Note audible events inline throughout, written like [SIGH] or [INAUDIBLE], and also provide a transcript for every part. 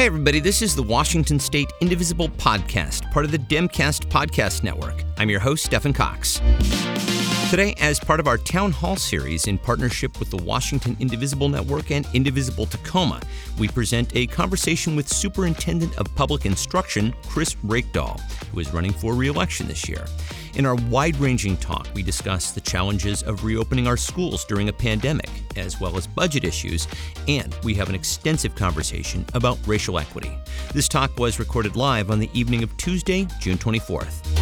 Hey, everybody, this is the Washington State Indivisible Podcast, part of the Demcast Podcast Network. I'm your host, Stephen Cox. Today, as part of our Town Hall series in partnership with the Washington Indivisible Network and Indivisible Tacoma, we present a conversation with Superintendent of Public Instruction, Chris Reykdal, who is running for re election this year. In our wide ranging talk, we discuss the challenges of reopening our schools during a pandemic, as well as budget issues, and we have an extensive conversation about racial equity. This talk was recorded live on the evening of Tuesday, June 24th.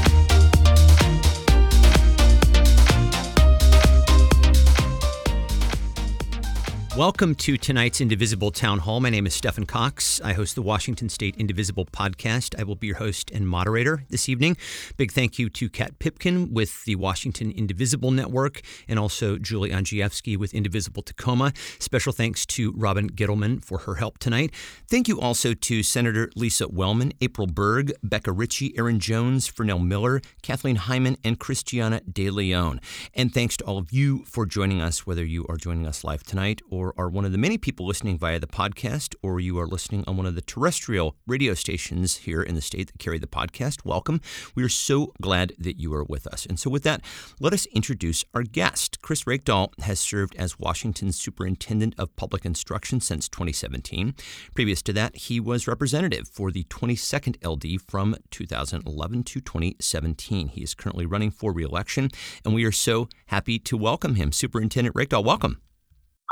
Welcome to tonight's Indivisible Town Hall. My name is Stephen Cox. I host the Washington State Indivisible podcast. I will be your host and moderator this evening. Big thank you to Kat Pipkin with the Washington Indivisible Network and also Julie Andrzejewski with Indivisible Tacoma. Special thanks to Robin Gittleman for her help tonight. Thank you also to Senator Lisa Wellman, April Berg, Becca Ritchie, Aaron Jones, Fernell Miller, Kathleen Hyman, and Christiana De Leon. And thanks to all of you for joining us, whether you are joining us live tonight or or are one of the many people listening via the podcast, or you are listening on one of the terrestrial radio stations here in the state that carry the podcast, welcome. We are so glad that you are with us. And so, with that, let us introduce our guest. Chris Reykdal has served as Washington's Superintendent of Public Instruction since 2017. Previous to that, he was representative for the 22nd LD from 2011 to 2017. He is currently running for reelection, and we are so happy to welcome him. Superintendent Reykdal, welcome.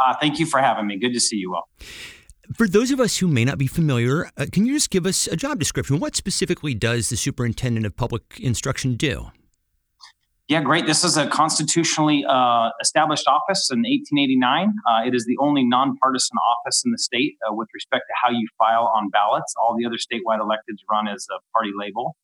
Uh, thank you for having me. Good to see you all. For those of us who may not be familiar, uh, can you just give us a job description? What specifically does the superintendent of public instruction do? Yeah, great. This is a constitutionally uh, established office in 1889. Uh, it is the only nonpartisan office in the state uh, with respect to how you file on ballots. All the other statewide electeds run as a party label.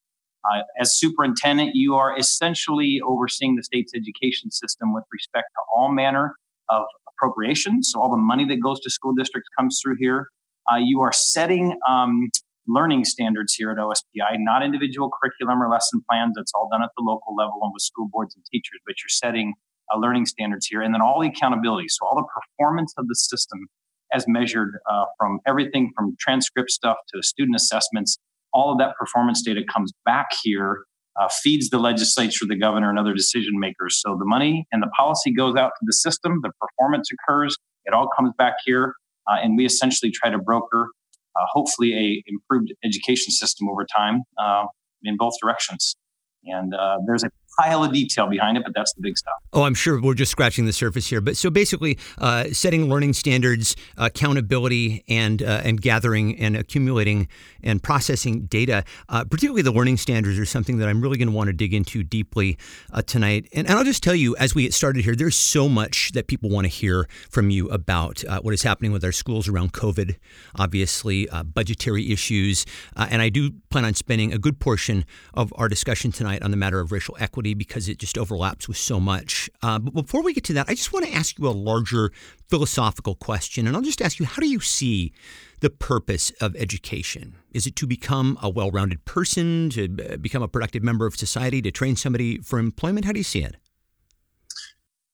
Uh, as superintendent, you are essentially overseeing the state's education system with respect to all manner of appropriations. So all the money that goes to school districts comes through here. Uh, you are setting um, learning standards here at OSPI, not individual curriculum or lesson plans. That's all done at the local level and with school boards and teachers, but you're setting uh, learning standards here. And then all the accountability. So all the performance of the system as measured uh, from everything from transcript stuff to student assessments, all of that performance data comes back here uh, feeds the legislature, the governor, and other decision makers. So the money and the policy goes out to the system, the performance occurs, it all comes back here, uh, and we essentially try to broker, uh, hopefully, a improved education system over time uh, in both directions. And uh, there's a pile of detail behind it, but that's the big stuff. Oh, I'm sure we're just scratching the surface here. But so basically, uh, setting learning standards, accountability, and uh, and gathering and accumulating and processing data, uh, particularly the learning standards, are something that I'm really going to want to dig into deeply uh, tonight. And, and, I'll just tell you, as we get started here, there's so much that people want to hear from you about uh, what is happening with our schools around COVID, obviously, uh, budgetary issues, and I do plan on spending a good portion of our discussion tonight on the matter of racial equity equity because it just overlaps with so much. Uh, but before we get to that, I just want to ask you a larger philosophical question. And I'll just ask you how do you see the purpose of education? Is it to become a well rounded person, to become a productive member of society, to train somebody for employment? How do you see it?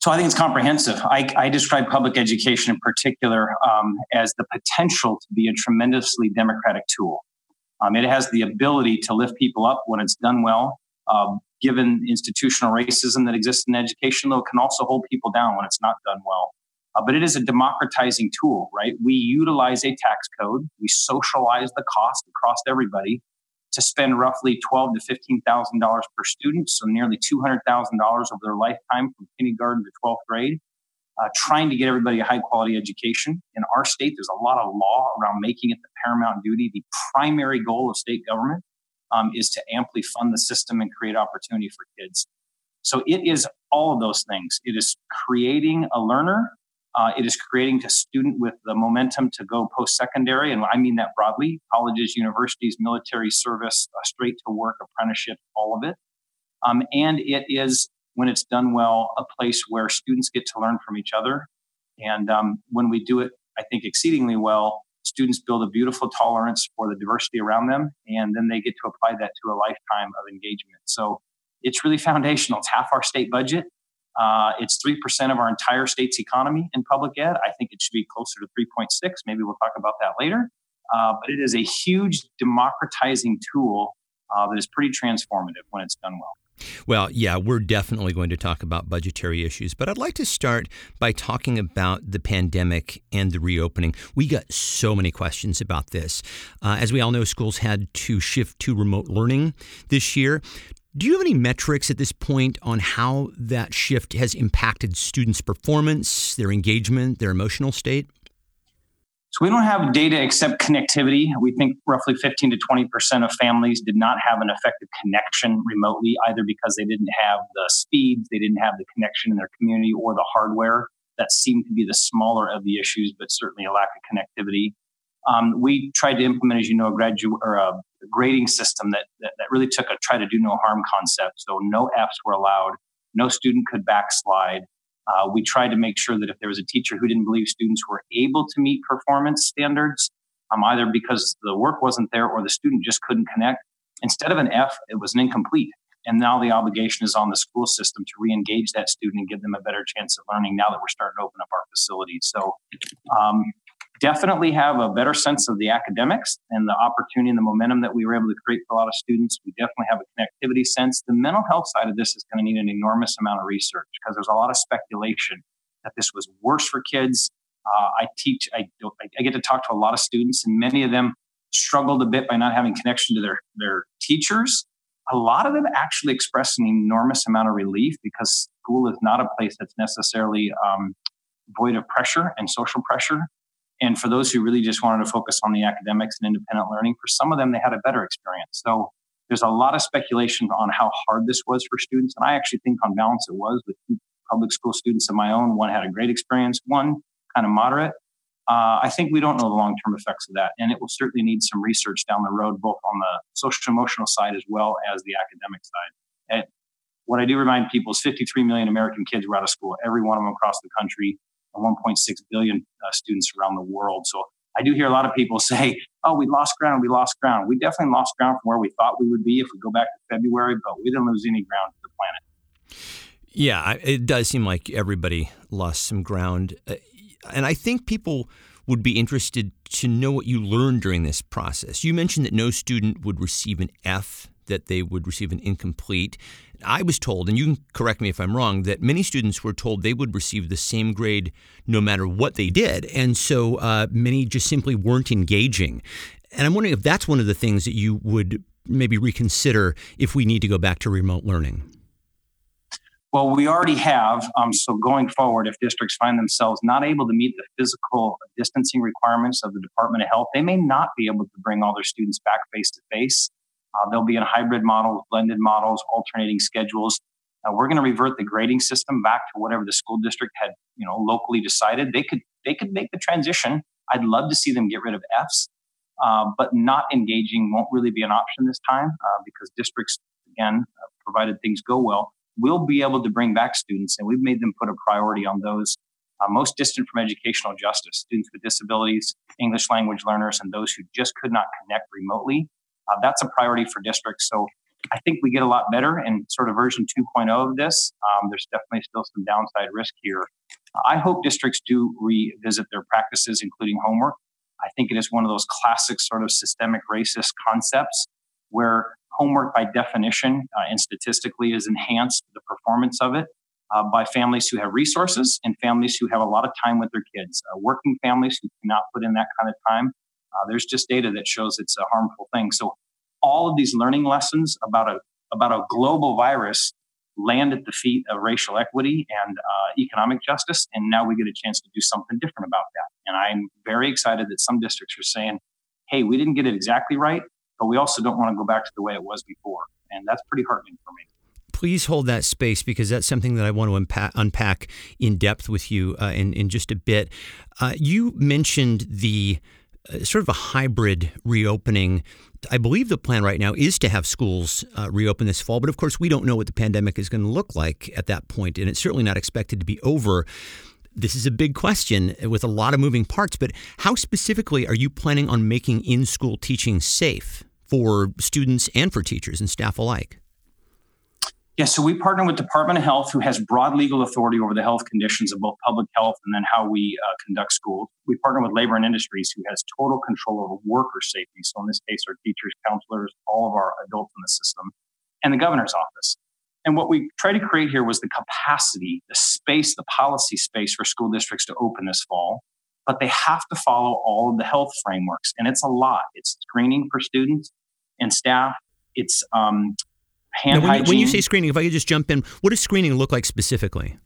So I think it's comprehensive. I, I describe public education in particular um, as the potential to be a tremendously democratic tool. Um, it has the ability to lift people up when it's done well, um, given institutional racism that exists in education, though, it can also hold people down when it's not done well. Uh, but it is a democratizing tool, right? We utilize a tax code, we socialize the cost across everybody to spend roughly twelve to fifteen thousand dollars per student, so nearly two hundred thousand dollars over their lifetime from kindergarten to twelfth grade, uh, trying to get everybody a high quality education. In our state, there's a lot of law around making it the paramount duty, the primary goal of state government um, is to amply fund the system and create opportunity for kids. So it is all of those things. It is creating a learner. Uh, it is creating a student with the momentum to go post secondary. And I mean that broadly colleges, universities, military service, straight to work, apprenticeship, all of it. Um, and it is, when it's done well, a place where students get to learn from each other. And um, when we do it, I think, exceedingly well, students build a beautiful tolerance for the diversity around them, and then they get to apply that to a lifetime of engagement. So it's really foundational. It's half our state budget. Uh, it's 3% of our entire state's economy in public ed. I think it should be closer to 3.6. Maybe we'll talk about that later. uh, but it is a huge democratizing tool uh, that is pretty transformative when it's done well. Well, yeah, we're definitely going to talk about budgetary issues, but I'd like to start by talking about the pandemic and the reopening. We got so many questions about this. Uh, as we all know, schools had to shift to remote learning this year. Do you have any metrics at this point on how that shift has impacted students' performance, their engagement, their emotional state? So we don't have data except connectivity. We think roughly 15 to 20% of families did not have an effective connection remotely, either because they didn't have the speeds, they didn't have the connection in their community, or the hardware. That seemed to be the smaller of the issues, but certainly a lack of connectivity. Um, we tried to implement, as you know, a or a grading system that, that, that really took a try to do no harm concept. So no Fs were allowed, no student could backslide. Uh, we tried to make sure that if there was a teacher who didn't believe students were able to meet performance standards, um, either because the work wasn't there or the student just couldn't connect, instead of an F, it was an incomplete. And now the obligation is on the school system to re-engage that student and give them a better chance of learning. Now that we're starting to open up our facilities, so um, definitely have a better sense of the academics and the opportunity and the momentum that we were able to create for a lot of students. We definitely have a connectivity sense. The mental health side of this is going to need an enormous amount of research because there's a lot of speculation that this was worse for kids. Uh, I teach, I, I get to talk to a lot of students, and many of them struggled a bit by not having connection to their, their teachers. A lot of them actually express an enormous amount of relief because school is not a place that's necessarily um, void of pressure and social pressure. And for those who really just wanted to focus on the academics and independent learning, for some of them, they had a better experience. So there's a lot of speculation on how hard this was for students. And I actually think, on balance, it was with public school students of my own. One had a great experience, one kind of moderate. Uh, I think we don't know the long term effects of that. And it will certainly need some research down the road, both on the social emotional side as well as the academic side. And what I do remind people is 53 million American kids were out of school, every one of them across the country. 1.6 billion uh, students around the world. So I do hear a lot of people [LAUGHS] say, oh, we lost ground, we lost ground. We definitely lost ground from where we thought we would be if we go back to February, but we didn't lose any ground to the planet. Yeah, it does seem like everybody lost some ground. Uh, and I think people would be interested to know what you learned during this process. You mentioned that no student would receive an F, that they would receive an incomplete. I was told, and you can correct me if I'm wrong, that many students were told they would receive the same grade no matter what they did. And so uh, many just simply weren't engaging. And I'm wondering if that's one of the things that you would maybe reconsider if we need to go back to remote learning. Well, we already have. Um, so going forward, if districts find themselves not able to meet the physical distancing requirements of the Department of Health, they may not be able to bring all their students back face to face. Uh, they'll be in hybrid models, blended models, alternating schedules. Uh, we're going to revert the grading system back to whatever the school district had, you know, locally decided. They could they could make the transition. I'd love to see them get rid of Fs, uh, but not engaging won't really be an option this time uh, because districts, again, uh, provided things go well, will be able to bring back students, and we've made them put a priority on those uh, most distant from educational justice, students with disabilities, English language learners, and those who just could not connect remotely. Uh, that's a priority for districts. So I think we get a lot better in sort of version 2.0 of this. Um, there's definitely still some downside risk here. I hope districts do revisit their practices, including homework. I think it is one of those classic sort of systemic racist concepts where homework, by definition uh, and statistically, is enhanced the performance of it uh, by families who have resources and families who have a lot of time with their kids. Uh, working families who cannot put in that kind of time uh, there's just data that shows it's a harmful thing. So all of these learning lessons about a about a global virus land at the feet of racial equity and uh, economic justice, and now we get a chance to do something different about that. And I'm very excited that some districts are saying, "Hey, we didn't get it exactly right, but we also don't want to go back to the way it was before," and that's pretty heartening for me please hold that space because that's something that I want to unpack, unpack in depth with you uh, in, in just a bit. Uh, you mentioned the sort of a hybrid reopening. I believe the plan right now is to have schools uh, reopen this fall, but of course, we don't know what the pandemic is going to look like at that point, and it's certainly not expected to be over. This is a big question with a lot of moving parts, but how specifically are you planning on making in school teaching safe for students and for teachers and staff alike? Yeah, so we partner with Department of Health, who has broad legal authority over the health conditions of both public health and then how we uh, conduct schools. We partner with Labor and Industries, who has total control over worker safety. So in this case, our teachers, counselors, all of our adults in the system, and the governor's office. And what we try to create here was the capacity, the space, the policy space for school districts to open this fall. But they have to follow all of the health frameworks, and it's a lot. It's screening for students and staff. It's um, hand now, when, you, when you say screening, if I could just jump in, what does screening look like specifically?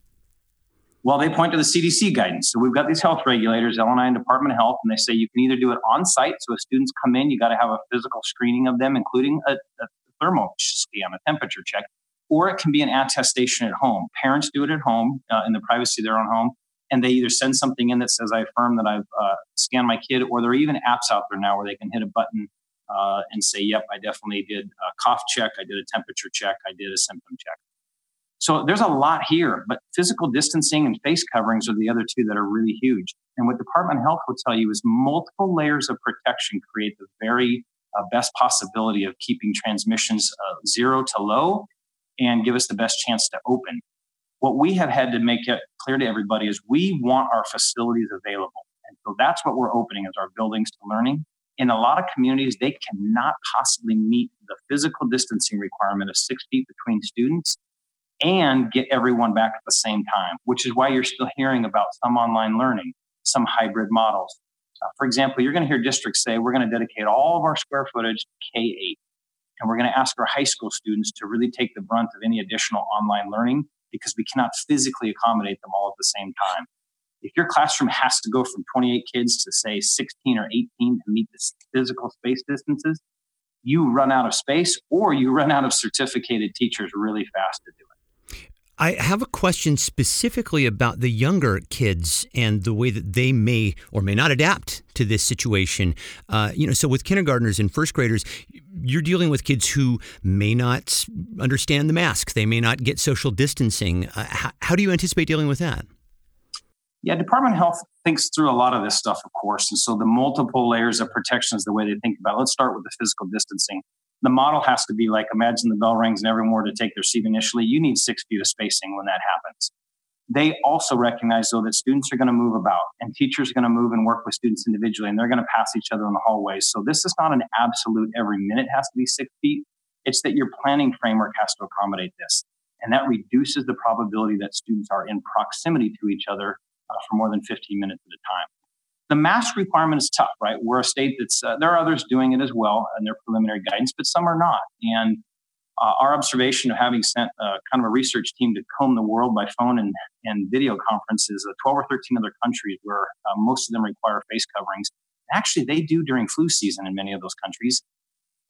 Well, they point to the CDC guidance. So we've got these health regulators, L&I and Department of Health, and they say you can either do it on site. So if students come in, you got to have a physical screening of them, including a, a thermal scan, a temperature check, or it can be an attestation at home. Parents do it at home uh, in the privacy of their own home, and they either send something in that says I affirm that I've uh, scanned my kid, or there are even apps out there now where they can hit a button uh, and say, yep, I definitely did a cough check, I did a temperature check, I did a symptom check. So there's a lot here, but physical distancing and face coverings are the other two that are really huge. And what Department of Health will tell you is multiple layers of protection create the very uh, best possibility of keeping transmissions uh, zero to low and give us the best chance to open. What we have had to make it clear to everybody is we want our facilities available. And so that's what we're opening is our buildings to learning in a lot of communities, they cannot possibly meet the physical distancing requirement of six feet between students and get everyone back at the same time, which is why you're still hearing about some online learning, some hybrid models. Uh, for example, you're going to hear districts say, we're going to dedicate all of our square footage to K 8. And we're going to ask our high school students to really take the brunt of any additional online learning because we cannot physically accommodate them all at the same time if your classroom has to go from 28 kids to say 16 or 18 to meet the physical space distances, you run out of space or you run out of certificated teachers really fast to do it. I have a question specifically about the younger kids and the way that they may or may not adapt to this situation. Uh, you know, so with kindergartners and first graders, you're dealing with kids who may not understand the mask. They may not get social distancing. Uh, how, how do you anticipate dealing with that? Yeah, Department of Health thinks through a lot of this stuff, of course. And so the multiple layers of protection is the way they think about it. Let's start with the physical distancing. The model has to be like imagine the bell rings and everyone were to take their seat initially. You need six feet of spacing when that happens. They also recognize, though, that students are going to move about and teachers are going to move and work with students individually and they're going to pass each other in the hallways. So this is not an absolute every minute has to be six feet. It's that your planning framework has to accommodate this. And that reduces the probability that students are in proximity to each other uh, for more than 15 minutes at a time. The mask requirement is tough, right? We're a state that's, uh, there are others doing it as well in their preliminary guidance, but some are not. And uh, our observation of having sent uh, kind of a research team to comb the world by phone and, and video conferences, uh, 12 or 13 other countries where uh, most of them require face coverings. Actually, they do during flu season in many of those countries.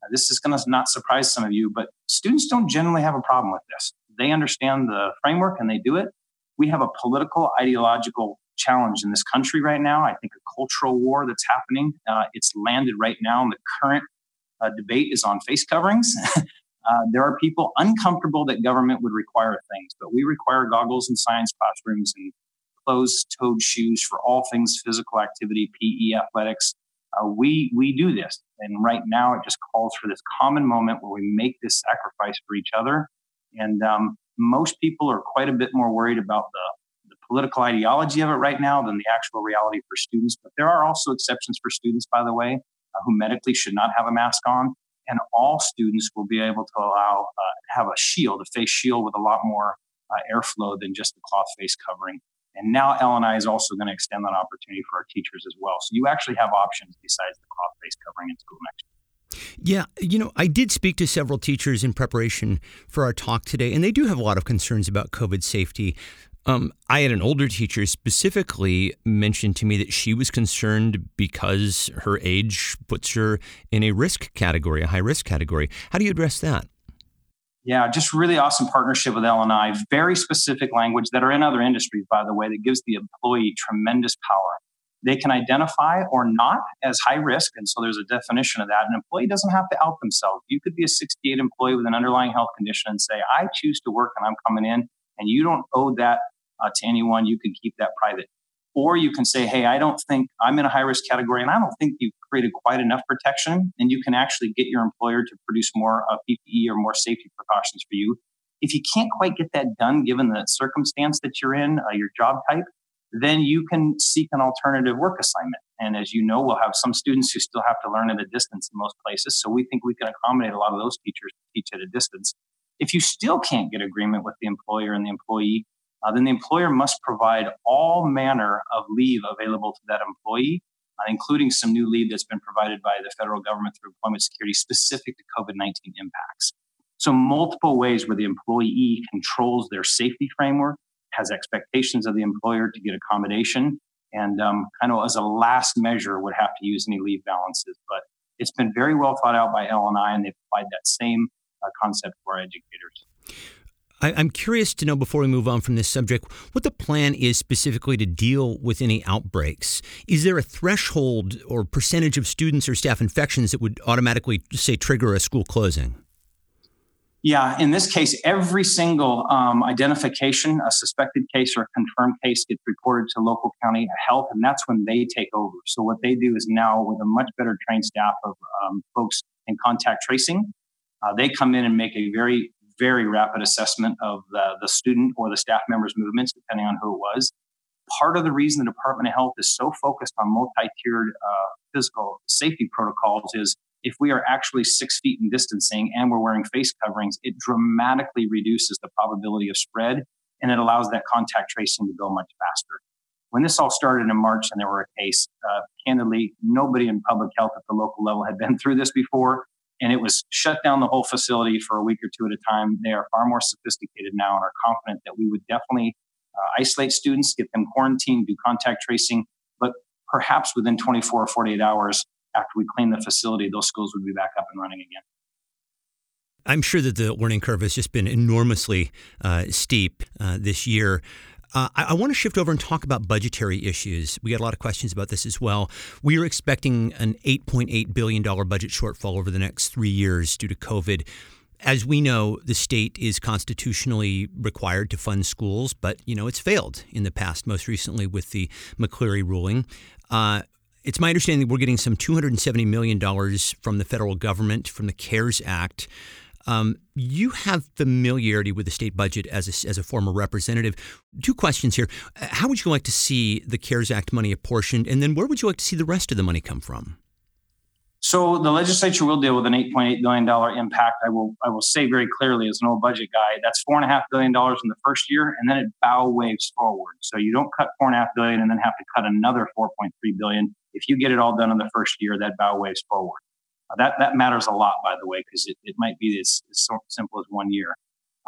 Uh, this is going to not surprise some of you, but students don't generally have a problem with this. They understand the framework and they do it we have a political, ideological challenge in this country right now. I think a cultural war that's happening. Uh, it's landed right now, and the current uh, debate is on face coverings. [LAUGHS] uh, there are people uncomfortable that government would require things, but we require goggles in science classrooms and closed-toed shoes for all things physical activity, PE, athletics. Uh, we we do this, and right now it just calls for this common moment where we make this sacrifice for each other. And um, most people are quite a bit more worried about the, the political ideology of it right now than the actual reality for students. But there are also exceptions for students, by the way, uh, who medically should not have a mask on. And all students will be able to allow uh, have a shield, a face shield with a lot more uh, airflow than just the cloth face covering. And now L&I is also going to extend that opportunity for our teachers as well. So you actually have options besides the cloth face covering in school next year. Yeah, you know, I did speak to several teachers in preparation for our talk today, and they do have a lot of concerns about COVID safety. Um, I had an older teacher specifically mention to me that she was concerned because her age puts her in a risk category, a high risk category. How do you address that? Yeah, just really awesome partnership with L&I. Very specific language that are in other industries, by the way, that gives the employee tremendous power they can identify or not as high risk. And so there's a definition of that. An employee doesn't have to out themselves. You could be a 68 employee with an underlying health condition and say, I choose to work and I'm coming in, and you don't owe that uh, to anyone. You can keep that private. Or you can say, hey, I don't think I'm in a high risk category and I don't think you've created quite enough protection. And you can actually get your employer to produce more uh, PPE or more safety precautions for you. If you can't quite get that done given the circumstance that you're in, uh, your job type, then you can seek an alternative work assignment. And as you know, we'll have some students who still have to learn at a distance in most places. So we think we can accommodate a lot of those teachers to teach at a distance. If you still can't get agreement with the employer and the employee, uh, then the employer must provide all manner of leave available to that employee, uh, including some new leave that's been provided by the federal government through Employment Security specific to COVID 19 impacts. So, multiple ways where the employee controls their safety framework has expectations of the employer to get accommodation, and um, kind of as a last measure would have to use any leave balances. But it's been very well thought out by L&I, and they've applied that same uh, concept for our educators. I, am curious to know before we move on from this subject what the plan is specifically to deal with any outbreaks. Is there a threshold or percentage of students or staff infections that would automatically, say, trigger a school closing? Yeah, in this case, every single um, identification, a suspected case or a confirmed case, gets reported to local county health, and that's when they take over. So what they do is now, with a much better trained staff of um, folks in contact tracing, uh, they come in and make a very, very rapid assessment of the, the student or the staff member's movements, depending on who it was. Part of the reason the Department of Health is so focused on multi-tiered uh, physical safety protocols is if we are actually six feet in distancing and we're wearing face coverings, it dramatically reduces the probability of spread and it allows that contact tracing to go much faster. When this all started in March and there were a case, uh, candidly, nobody in public health at the local level had been [LAUGHS] through this before. And it was shut down the whole facility for a week or two at a time. They are far more sophisticated now and are confident that we would definitely uh, isolate students, get them quarantined, do contact tracing, but perhaps within 24 or 48 hours, after we clean the facility, those schools would be back up and running again. I'm sure that the learning curve has just been enormously uh, steep uh, this year. Uh, I, I want to shift over and talk about budgetary issues. We got a lot of questions about this as well. We are expecting an $8.8 billion budget shortfall over the next three years due to COVID. As we know, the state is constitutionally required to fund schools, but you know it's failed in the past. Most recently with the McCleary ruling. Uh, it's my understanding we're getting some $270 million from the federal government from the CARES Act. Um, you have familiarity with the state budget as a, as a former representative. Two questions here. How would you like to see the CARES Act money apportioned? And then where would you like to see the rest of the money come from? So the legislature will deal with an 8.8 billion dollar impact. I will I will say very clearly as an old budget guy, that's four and a half billion dollars in the first year, and then it bow waves forward. So you don't cut four and a half billion and then have to cut another 4.3 billion. If you get it all done in the first year, that bow waves forward. Uh, that that matters a lot, by the way, because it, it might be as, as simple as one year.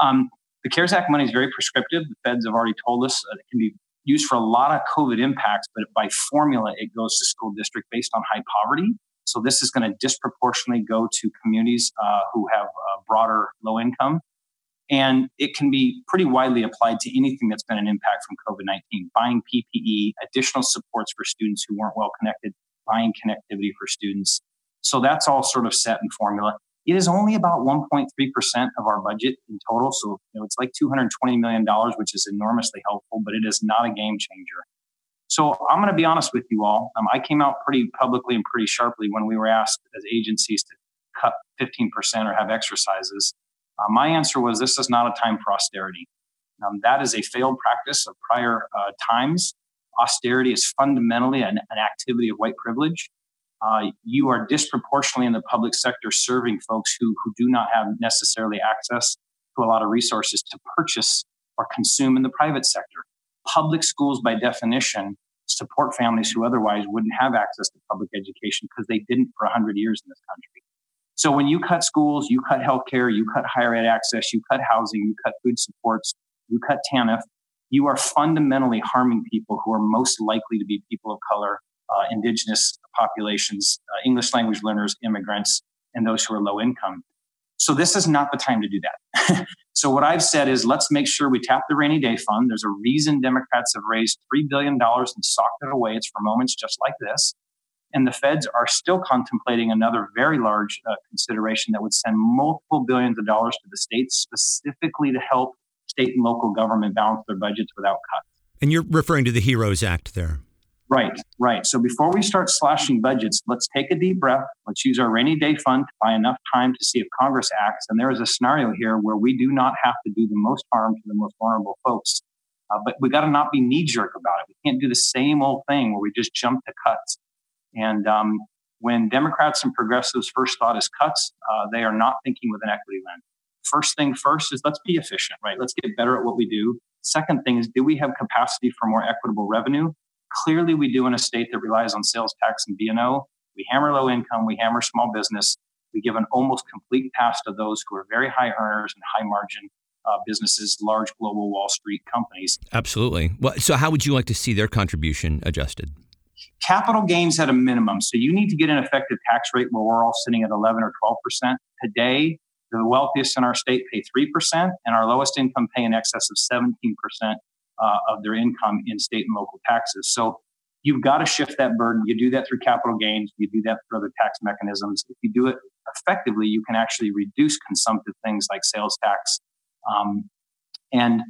Um, the CARES Act money is very prescriptive. The feds have already told us uh, it can be used for a lot of COVID impacts, but by formula, it goes to school district based on high poverty. So this is going to disproportionately go to communities uh, who have uh, broader low income. And it can be pretty widely applied to anything that's been an impact from COVID 19. Buying PPE, additional supports for students who weren't well connected, buying connectivity for students. So that's all sort of set in formula. It is only about 1.3% of our budget in total. So you know, it's like $220 million, which is enormously helpful, but it is not a game changer. So I'm going to be honest with you all. Um, I came out pretty publicly and pretty sharply when we were asked as agencies to cut 15% or have exercises. Uh, my answer was this is not a time for austerity. Um, that is a failed practice of prior uh, times. Austerity is fundamentally an, an activity of white privilege. Uh, you are disproportionately in the public sector serving folks who, who do not have necessarily access to a lot of resources to purchase or consume in the private sector. Public schools, by definition, support families who otherwise wouldn't have access to public education because they didn't for 100 years in this country. So when you cut schools, you cut healthcare, you cut higher ed access, you cut housing, you cut food supports, you cut TANF, you are fundamentally harming people who are most likely to be people of color, uh, indigenous populations, uh, English language learners, immigrants, and those who are low income. So this is not the time to do that. [LAUGHS] so what I've said is let's make sure we tap the rainy day fund. There's a reason Democrats have raised $3 billion and socked it away. It's for moments just like this. And the feds are still contemplating another very large uh, consideration that would send multiple billions of dollars to the states specifically to help state and local government balance their budgets without cuts. And you're referring to the HEROES Act there. Right, right. So before we start slashing budgets, let's take a deep breath. Let's use our rainy day fund to buy enough time to see if Congress acts. And there is a scenario here where we do not have to do the most harm to the most vulnerable folks. Uh, but we got to not be knee jerk about it. We can't do the same old thing where we just jump to cuts. And um, when Democrats and progressives first thought as cuts, uh, they are not thinking with an equity lens. First thing first is let's be efficient, right? Let's get better at what we do. Second thing is, do we have capacity for more equitable revenue? Clearly, we do in a state that relies on sales tax and B&O. We hammer low income, we hammer small business. We give an almost complete pass to those who are very high earners and high margin uh, businesses, large global Wall Street companies. Absolutely. Well, so, how would you like to see their contribution adjusted? Capital gains at a minimum. So, you need to get an effective tax rate where we're all sitting at 11 or 12 percent. Today, the wealthiest in our state pay 3%, and our lowest income pay in excess of 17% uh, of their income in state and local taxes. So you've got to shift that burden. You do that through capital gains, you do that through other tax mechanisms. If you do it effectively, you can actually reduce consumptive things like sales tax. Um, and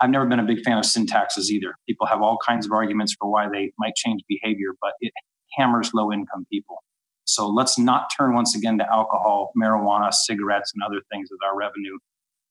I've never been a big fan of sin taxes either. People have all kinds of arguments for why they might change behavior, but it hammers low income people. So let's not turn once again to alcohol, marijuana, cigarettes, and other things as our revenue.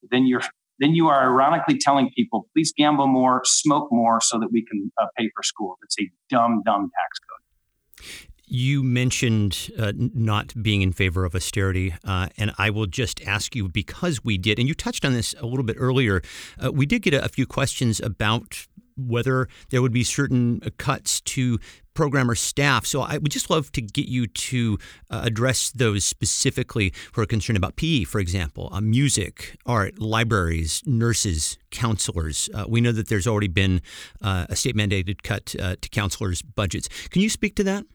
Then you're then you are ironically telling people, please gamble more, smoke more, so that we can uh, pay for school. It's a dumb, dumb tax code. You mentioned uh, not being in favor of austerity, uh, and I will just ask you because we did, and you touched on this a little bit earlier. Uh, we did get a, a few questions about whether there would be certain cuts to programmer staff. So I would just love to get you to uh, address those specifically who are concerned about PE, for example, uh, music, art, libraries, nurses, counselors. Uh, we know that there's already been uh, a state mandated cut uh, to counselors' budgets. Can you speak to that?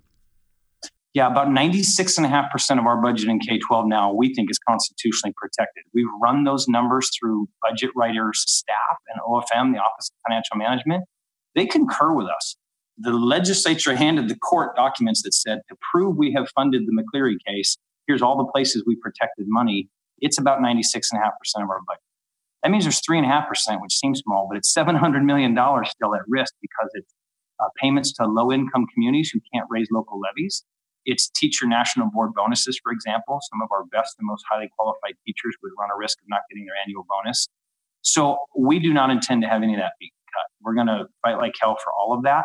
Yeah, about 96.5% of our budget in K 12 now we think is constitutionally protected. We've run those numbers through budget writers' staff and OFM, the Office of Financial Management. They concur with us. The legislature handed the court documents that said to prove we have funded the McCleary case, here's all the places we protected money. It's about 96.5% of our budget. That means there's 3.5%, which seems small, but it's $700 million still at risk because it's uh, payments to low income communities who can't raise local levies it's teacher national board bonuses, for example. Some of our best and most highly qualified teachers would run a risk of not getting their annual bonus. So we do not intend to have any of that be cut. We're going to fight like hell for all of that.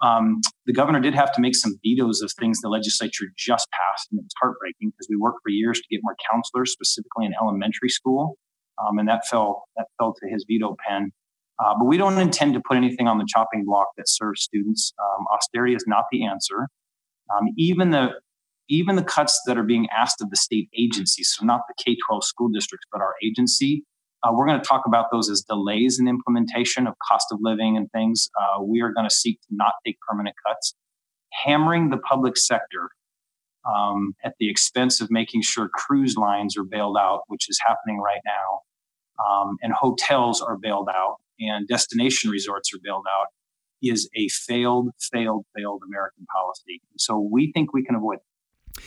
Um, the governor did have to make some vetoes of things the legislature just passed, and it was heartbreaking because we worked for years to get more counselors, specifically in elementary school, um, and that fell that fell to his veto pen. Uh, but we don't intend to put anything on the chopping block that serves students. Um, austerity is not the answer. Um, even the even the cuts that are being asked of the state agencies, so not the K 12 school districts, but our agency, uh, we're going to talk about those as delays in implementation of cost of living and things. Uh, we are going to seek to not take permanent cuts. Hammering the public sector um, at the expense of making sure cruise lines are bailed out, which is happening right now, um, and hotels are bailed out, and destination resorts are bailed out, is a failed, failed, failed American policy. So we think we can avoid it.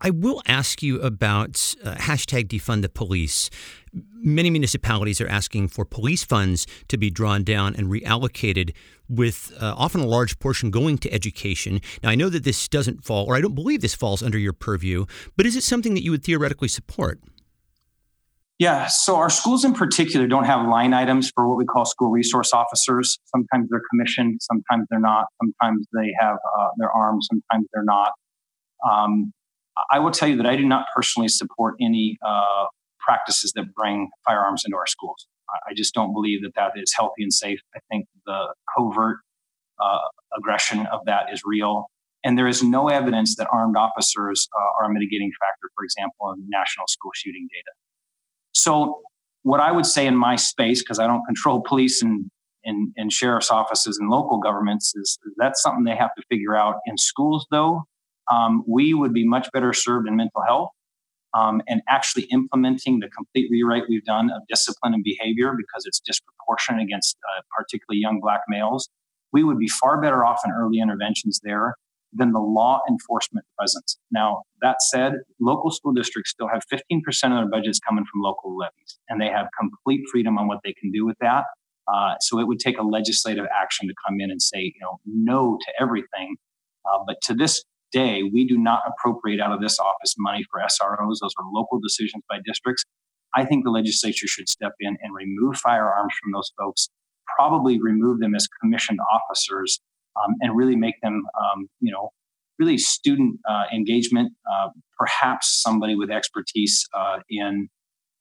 I will ask you about uh, hashtag defund the police. Many municipalities are asking for police funds to be drawn down and reallocated, with uh, often a large portion going to education. Now, I know that this doesn't fall, or I don't believe this falls under your purview, but is it something that you would theoretically support? Yeah, so our schools in particular don't have line items for what we call school resource officers. Sometimes they're commissioned, sometimes they're not. Sometimes they have uh, their arms, sometimes they're not. Um, I will tell you that I do not personally support any uh, practices that bring firearms into our schools. I just don't believe that that is healthy and safe. I think the covert uh, aggression of that is real. And there is no evidence that armed officers uh, are a mitigating factor, for example, in national school shooting data. So, what I would say in my space, because I don't control [LAUGHS] police and, and, and sheriff's offices and local governments, is, that's something they have to figure out. In schools, though, um, we would be much better served in mental health um, and actually implementing the complete rewrite we've done of discipline and behavior because it's disproportionate against uh, particularly young black males. We would be far better off in early interventions there than the law enforcement presence. Now, that said, local school districts still have 15% of their budgets coming from local levies, and they have complete freedom on what they can do with that. Uh, so it would take a legislative action to come in and say, you know, no to everything. Uh, but to this day, we do not appropriate out of this office money for SROs. Those are local decisions by districts. I think the legislature should step in and remove firearms from those folks, probably remove them as commissioned officers, um, and really make them, um, you know, really student uh, engagement, uh, perhaps somebody with expertise uh, in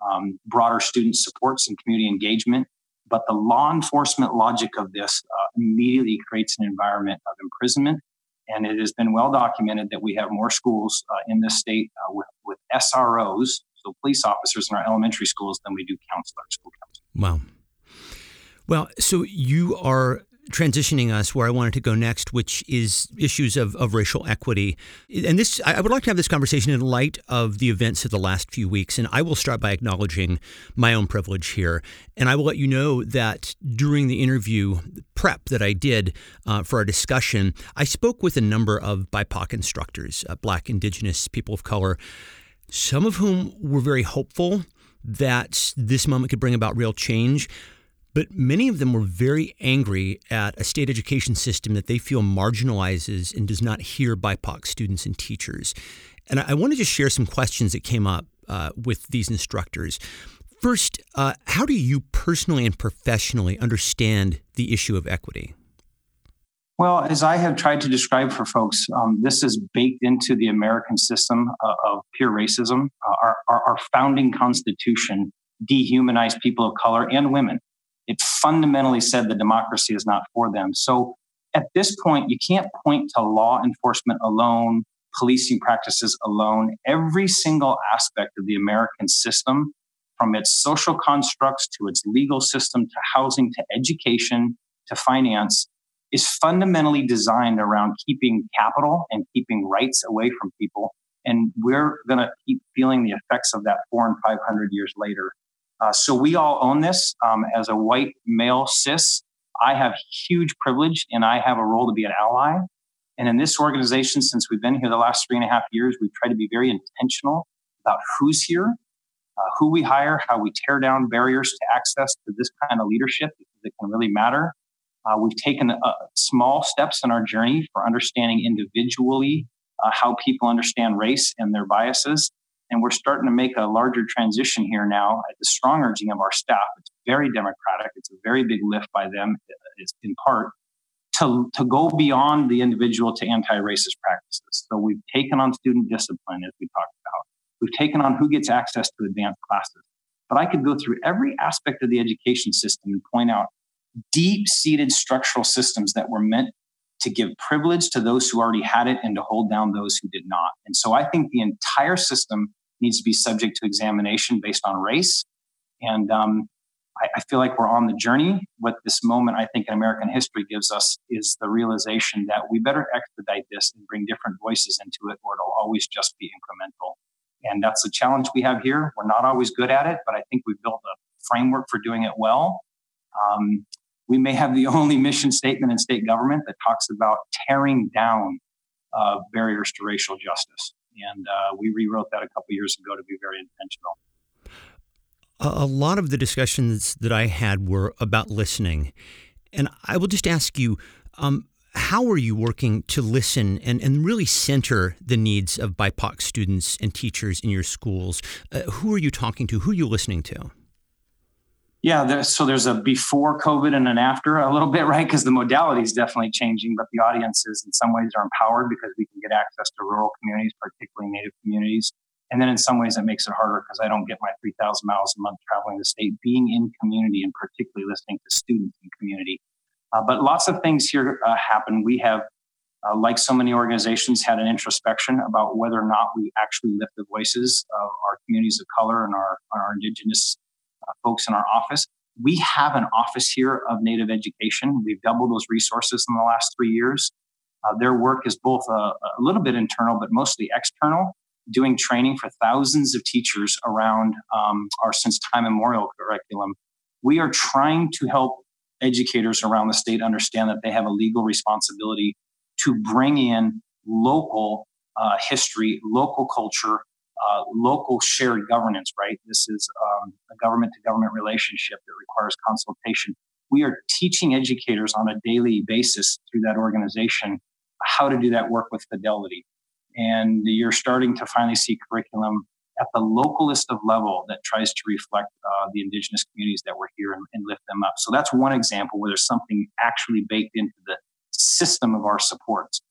um, broader student supports and community engagement. But the law enforcement logic of this uh, immediately creates an environment of imprisonment. And it has been well documented that we have more schools uh, in this state uh, with, with SROs, so police officers in our elementary schools, than we do counselors, school counselors. Wow. Well, so you are transitioning us where I wanted to go next, which is issues of, of racial equity. And this, I would like to have this conversation in light of the events of the last few weeks. And I will start by acknowledging my own privilege here. And I will let you know that during the interview prep that I did uh, for our discussion, I spoke with a number of BIPOC instructors, uh, Black, Indigenous, people of color, some of whom were very hopeful that this moment could bring about real change. But many of them were very angry at a state education system that they feel marginalizes and does not hear BIPOC students and teachers. And I want to just share some questions that came up uh, with these instructors. First, uh, how do you personally and professionally understand the issue of equity? Well, as I have tried to describe for folks, um, this is baked into the American system uh, of pure racism. Uh, our, our, our, founding constitution dehumanized people of color and women it fundamentally said the democracy is not for them. So at this point, you can't point to law enforcement alone, policing practices alone. Every single aspect of the American system, from its social constructs to its legal system to housing to education to finance, is fundamentally designed around keeping capital and keeping rights away from people. And we're going to keep feeling the effects of that four and 500 years later. Uh, so we all own this um, as a white male cis. I have huge privilege and I have a role to be an ally. And in this organization, since we've been here the last three and a half years, we've tried to be very intentional about who's here, uh, who we hire, how we tear down barriers to access to this kind of leadership it can really matter. Uh, we've taken uh, small steps in our journey for understanding individually uh, how people understand race and their biases. And we're starting to make a larger transition here now at the strong urging of our staff. It's very democratic. It's a very big lift by them, it's in part, to, to go beyond the individual to anti racist practices. So we've taken on student discipline, as we talked about. We've taken on who gets access to advanced classes. But I could go through every aspect of the education system and point out deep seated structural systems that were meant to give privilege to those who already had it and to hold down those who did not. And so I think the entire system needs to be subject to examination based on race. And um, I, I, feel like we're on the journey. What this moment, I think, in American history gives us is the realization that we better expedite this and bring different voices into it, or it'll always just be incremental. And that's the challenge we have here. We're not always good at it, but I think we've built a framework for doing it well. Um, we may have the [LAUGHS] only mission statement in state government that talks about tearing down uh, barriers to racial justice. And uh, we rewrote that a couple years ago to be very intentional. A lot of the discussions that I had were about listening. And I will just ask you um, how are you working to listen and, and really center the needs of BIPOC students and teachers in your schools? Uh, who are you talking to? Who are you listening to? Yeah, there's, so there's a before COVID and an after a little bit, right? Because the modality is definitely changing, but the audiences in some ways are empowered because we can get access to rural communities, particularly Native communities. And then in some ways, it makes it harder because I don't get my 3,000 miles a month traveling the state, being in community and particularly listening to students in community. Uh, but lots of things here uh, happen. We have, uh, like so many organizations, had an introspection about whether or not we actually lift the voices of our communities of color and our, our indigenous folks in our office. We have an office here of Native education. We've doubled those resources in the last three years. Uh, their work is both a, a, little bit internal, but mostly external, doing training for thousands of teachers around um, our since time immemorial curriculum. We are trying to help educators around the state understand that they have a legal responsibility to bring in local uh, history, local culture, uh, local shared governance, right? This is um, a government to government relationship that requires consultation. we are teaching educators on a daily basis through that organization how to do that work with fidelity. And you're starting to finally see curriculum at the localist of level that tries to reflect uh, the indigenous communities that were here and, and, lift them up. So that's one example where there's something actually baked into the system of our supports.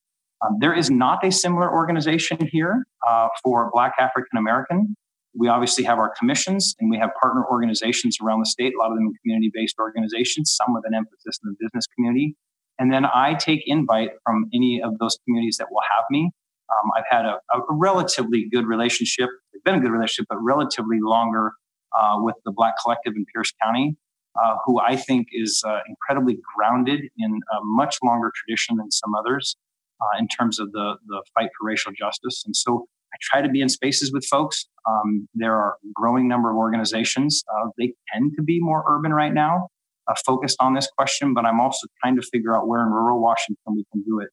Um, there is not a similar organization here uh, for Black African American. We obviously have our commissions and we have partner organizations around the state, a lot of them community based organizations, some with an emphasis in the business community. And then I take invite from any of those communities that will have me. Um, I've had a, a, relatively good relationship, it's been a good relationship, but relatively longer uh, with the Black Collective in Pierce County, uh, who I think is uh, incredibly grounded in a much longer tradition than some others uh, in terms of the, the fight for racial justice. And so I try to be in spaces with folks. Um, there are a growing number of organizations. Uh, they tend to be more urban right now, uh, focused on this question, but I'm also trying to figure out where in rural Washington we can do it.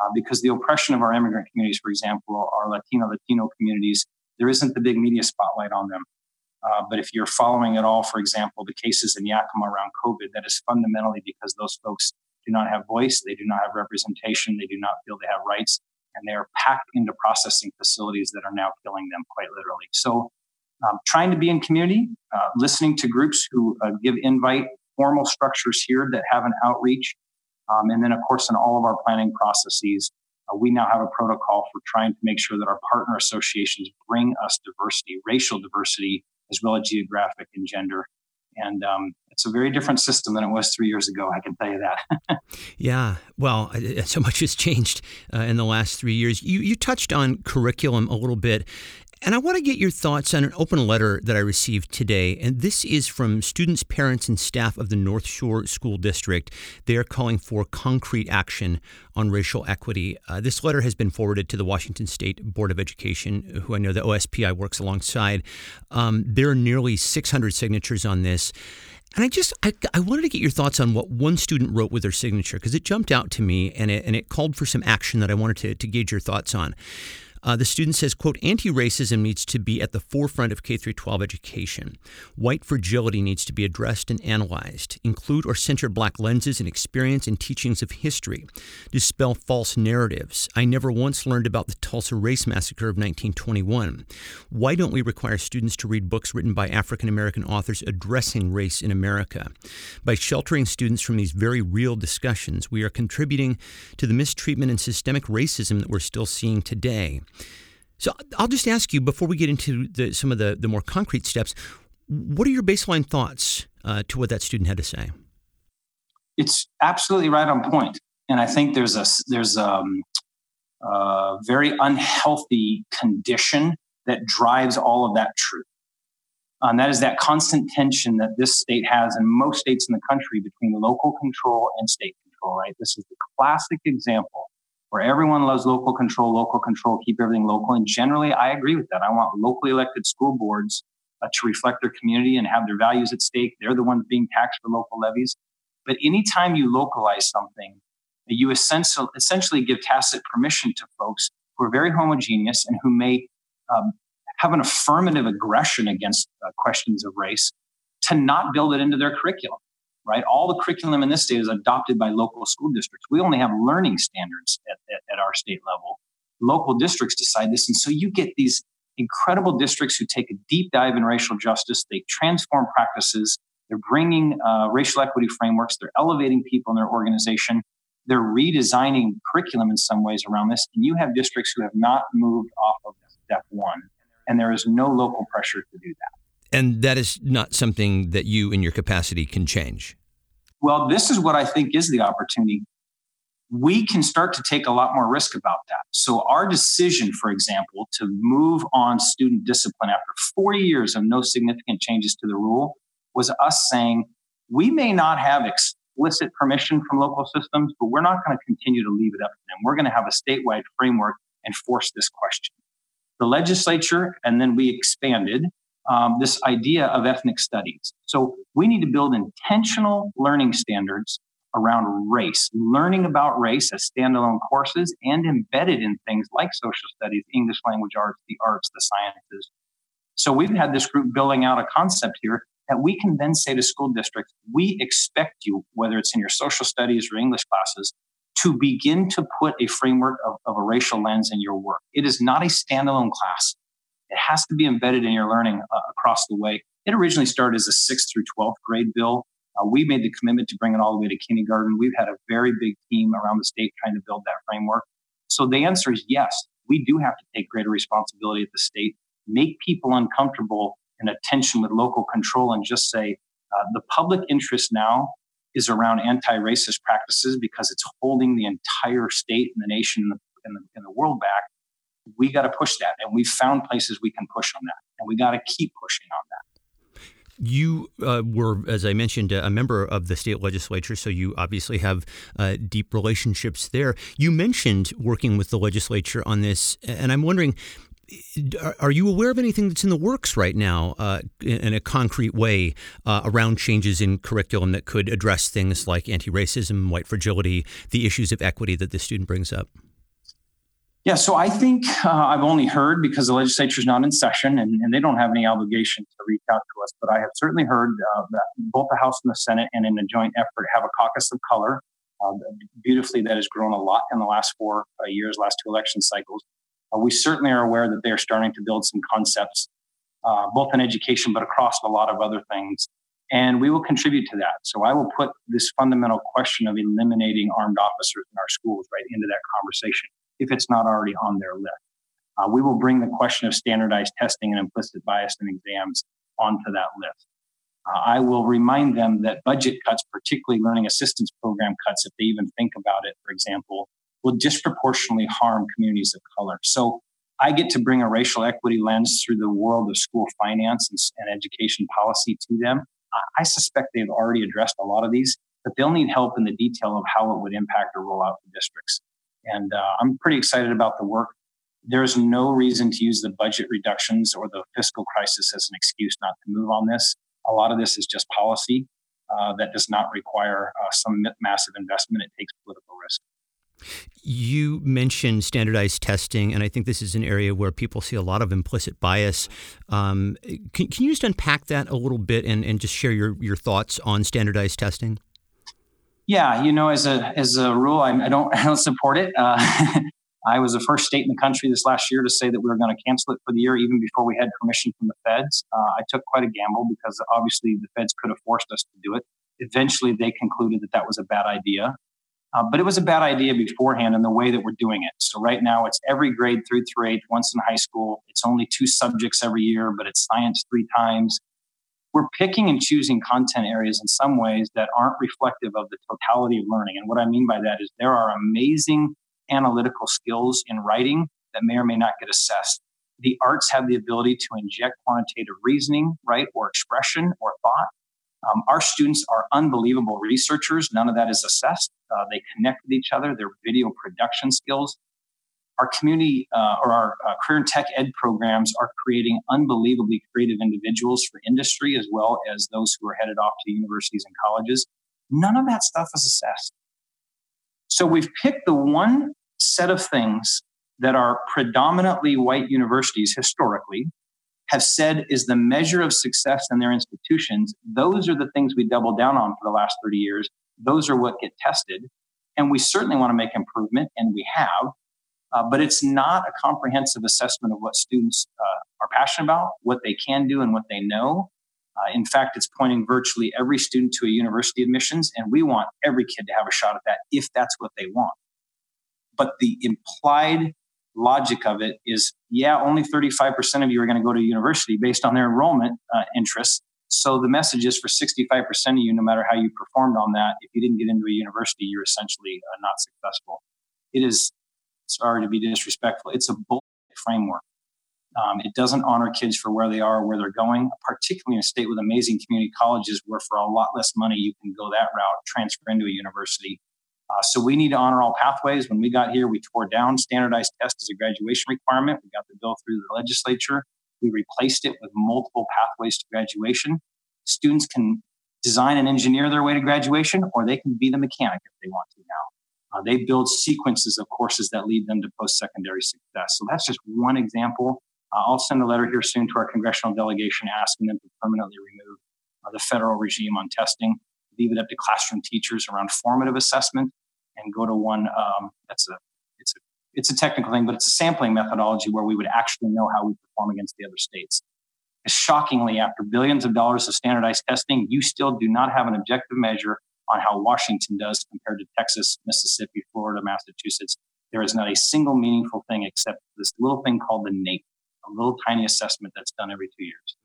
Uh, because the oppression of our immigrant communities, for example, our Latino Latino communities, there isn't the big media spotlight on them. Uh, but if you're following at all, for example, the cases in Yakima around COVID, that is fundamentally because those folks do not have voice, they do not have representation, they do not feel they have rights, and they are packed into processing facilities that are now killing them quite literally. So, um, trying to be in community, uh, listening to groups who uh, give invite, formal structures here that have an outreach, um, and then, of course, in all of our planning processes, uh, we now have a protocol for trying to make sure that our partner associations bring us diversity, racial diversity, as well as geographic and gender. And um, it's a very different system than it was three years ago. I can tell you that. [LAUGHS] yeah, well, so much has changed uh, in the last three years. You you touched on curriculum a little bit, and I want to get your thoughts on an open letter that I received today. And this is from students, parents, and staff of the Northshore School District. They are calling for concrete action on racial equity. Uh, this letter has been forwarded to the Washington State Board of Education, who I know the OSPI works alongside. Um, there are nearly 600 signatures on this. And I just I, I wanted to get your thoughts on what one student wrote with their signature because it jumped out to me and it, and it called for some action that I wanted to, to gauge your thoughts on. Uh, the student says, quote, anti-racism needs to be at the forefront of K through 12 education. White fragility needs to be addressed and analyzed. Include or center black lenses and experience and teachings of history. Dispel false narratives. I never once learned about the Tulsa Race Massacre of 1921. Why don't we require students to read books written by African American authors addressing race in America? By sheltering students from these very real discussions, we are contributing to the mistreatment and systemic racism that we're still seeing today. So I'll just ask you before we get into the, some of the, the more concrete steps, what are your baseline thoughts uh, to what that student had to say? It's absolutely right on point, and I think there's a there's a, um, a very unhealthy condition that drives all of that truth. And that is that constant tension that this state has and most states in the country between local control and state control, right? This is the classic example where everyone loves local control, local control, keep everything local. And generally, I agree with that. I want locally elected school boards uh, to reflect their community and have their values at stake. They're the ones being taxed for local levies. But anytime you localize something, you essentially give tacit permission to folks who are very homogeneous and who may um, have an affirmative aggression against uh, questions of race to not build it into their curriculum right? All the curriculum in this state is adopted by local school districts. We only have learning standards at, at, at our state level. Local districts decide this. And so you get these incredible districts who take a deep dive in racial justice. They transform practices. They're bringing uh, racial equity frameworks. They're elevating people in their organization. They're redesigning curriculum in some ways around this. And you have districts who have not moved off of step one. And there is no local pressure to do that. And that is not something that you, in your capacity, can change. Well, this is what I think is the opportunity. We can start to take a lot more risk about that. So, our decision, for example, to move on student discipline after 40 years of no significant changes to the rule was us saying we may not have explicit permission from local systems, but we're not going to continue to leave it up to them. We're going to have a statewide framework and force this question. The legislature, and then we expanded um, this idea of ethnic studies. So we need to build intentional learning standards around race, learning about race as standalone courses and embedded in things like social studies, English language arts, the arts, the sciences. So we've had this group building out a concept here that we can then say to school districts, we expect you, whether it's in your social studies or English classes, to begin to put a framework of, of a racial lens in your work. It is not a standalone class. It has to be embedded in your learning uh, across the way. It originally started as a 6th through 12th grade bill. Uh, we made the commitment to bring it all the way to kindergarten. We've had a very big team around the state trying to build that framework. So the answer is yes, we do have to take greater responsibility at the state, make people uncomfortable in attention with local control, and just say uh, the public interest now is around anti-racist practices because it's holding the entire state and the nation and the, and the, and the world back. We got to push that, and we've found places we can push on that, and we got to keep pushing on that. You uh, were, as I mentioned, a member of the state legislature, so you obviously have uh, deep relationships there. You mentioned working with the legislature on this, and I'm wondering are you aware of anything that's in the works right now uh, in a concrete way uh, around changes in curriculum that could address things like anti racism, white fragility, the issues of equity that the student brings up? Yeah, so I think uh, I've only heard because the legislature is not in session and, and, they don't have any obligation to reach out to us. But I have certainly heard uh, that both the House and the Senate, and in a joint effort, have a caucus of color. Uh, beautifully, that has grown a lot in the last four uh, years, last two election cycles. Uh, we certainly are aware that they are starting to build some concepts, uh, both in education but across a lot of other things. And we will contribute to that. So I will put this fundamental question of eliminating armed officers in our schools right into that conversation if it's not already on their list. Uh, we will bring the question of standardized testing and implicit bias in exams onto that list. Uh, I will remind them that budget cuts, particularly learning assistance program cuts, if they even think about it, for example, will disproportionately harm communities of color. So I get to bring a racial equity lens through the world of school finance and, and education policy to them. I, I suspect they've already addressed a lot of these, but they'll need help in the detail of how it would impact or roll out to districts. And uh, I'm pretty excited about the work. There's no reason to use the budget reductions or the fiscal crisis as an excuse not to move on this. A lot of this is just policy uh, that does not require uh, some massive investment. It takes political risk. You mentioned standardized testing, and I think this is an area where people see a lot of implicit bias. Um, can, can, you just unpack that a little bit and, and just share your, your thoughts on standardized testing? Yeah, you know, as a as a rule, I, I don't [LAUGHS] I don't support it. Uh, [LAUGHS] I was the first state in the country this last year to say that we were going to cancel it for the year, even before we had permission from the feds. Uh, I took quite a gamble because obviously the feds could have forced us to do it. Eventually, they concluded that that was a bad idea. Uh, but it was a bad idea beforehand in the way that we're doing it. So right now it's every grade through through eighth, once in high school. It's only two subjects every year, but it's science three times. We're picking and choosing content areas in some ways that aren't reflective of the totality of learning. And what I mean by that is there are amazing analytical skills in writing that may or may not get assessed. The arts have the ability to inject quantitative reasoning, right, or expression or thought um, our students are unbelievable researchers. None of that is assessed. Uh, they connect with each other, their video production skills. Our community uh, or our uh, career and tech ed programs are creating unbelievably creative individuals for industry as well as those who are headed off to universities and colleges. None of that stuff is assessed. So we've picked the one set of things that are predominantly white universities historically have said is the measure of success in their institutions, those are the things we double down on for the last 30 years. Those are what get tested. And we certainly want to make improvement, and we have. Uh, but it's not a comprehensive assessment of what students uh, are passionate about, what they can do, and what they know. Uh, in fact, it's pointing virtually every student to a university admissions, and we want every kid to have a shot at that if that's what they want. But the implied logic of it is yeah, only 35% of you are going to go to university based on their enrollment uh, interests. So the message is for 65% of you, no matter how you performed on that, if you didn't get into a university, you're essentially uh, not successful. It is, sorry to be disrespectful, it's a bullshit framework. Um, it doesn't honor kids for where they are, where they're going, particularly in a state with amazing community colleges where for a lot less money you can go that route, transfer into a university uh, so we need to honor all pathways. When we got here, we tore down standardized tests as a graduation requirement. We got the bill through the legislature. We replaced it with multiple pathways to graduation. Students can design and engineer their way to graduation, or they can be the mechanic if they want to now. Uh, they build sequences of courses that lead them to post-secondary success. So that's just one example. Uh, I'll send a letter here soon to our congressional delegation asking them to permanently remove uh, the federal regime on testing, leave it up to classroom teachers around formative assessment, and go to one um, that's a it's a it's a technical thing, but it's a sampling methodology where we would actually know how we perform against the other states. Shockingly, after billions of dollars of standardized testing, you still do not have an objective measure on how Washington does compared to Texas, Mississippi, Florida, Massachusetts. There is not a single meaningful thing except this little thing called the NAEP, a little tiny assessment that's done every two years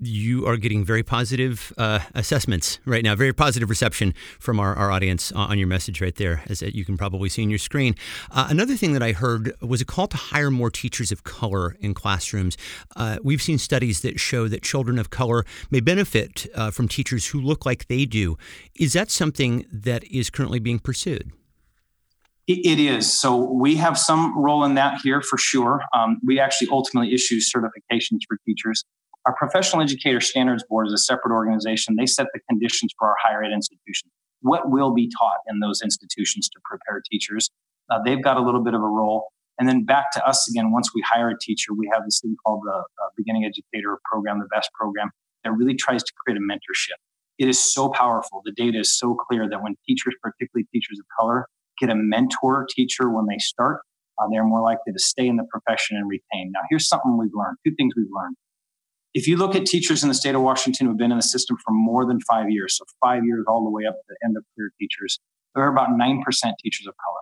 you are getting very positive uh, assessments right now, very positive reception from our, our audience on your message right there, as you can probably see on your screen. Uh, another thing that I heard was a call to hire more teachers of color in classrooms. Uh, we've seen studies that show that children of color may benefit uh, from teachers who look like they do. Is that something that is currently being pursued? It is. So we have some role in that here for sure. Um, we actually ultimately issue certifications for teachers. Our Professional Educator Standards Board is a separate organization. They set the conditions for our higher ed institutions. What will be taught in those institutions to prepare teachers? Uh, they've got a little bit of a role. And then back to us again, once we hire a teacher, we have this thing called the uh, Beginning Educator Program, the BEST program, that really tries to create a mentorship. It is so powerful. The data is so clear that when teachers, particularly teachers of color, get a mentor teacher when they start, uh, they're more likely to stay in the profession and retain. Now, here's something we've learned two things we've learned. If you look at teachers in the state of Washington who've been in the system for more than five years, so five years all the way up to the end of career teachers, there are about 9% teachers of color.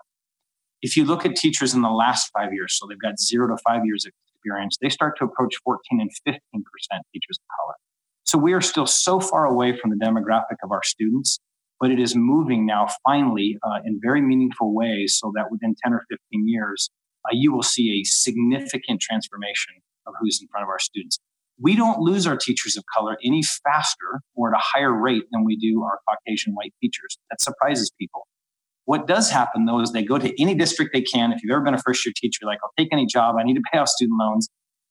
If you look at teachers in the last five years, so they've got zero to five years of experience, they start to approach 14 and 15% teachers of color. So we are still so far away from the demographic of our students, but it is moving now finally uh, in very meaningful ways so that within 10 or 15 years, uh, you will see a significant transformation of who's in front of our students we don't lose our teachers of color any faster or at a higher rate than we do our Caucasian white teachers. That surprises people. What does happen though is they go to any district they can. If you've ever been a first year teacher, like, I'll take any job, I need to pay off student loans.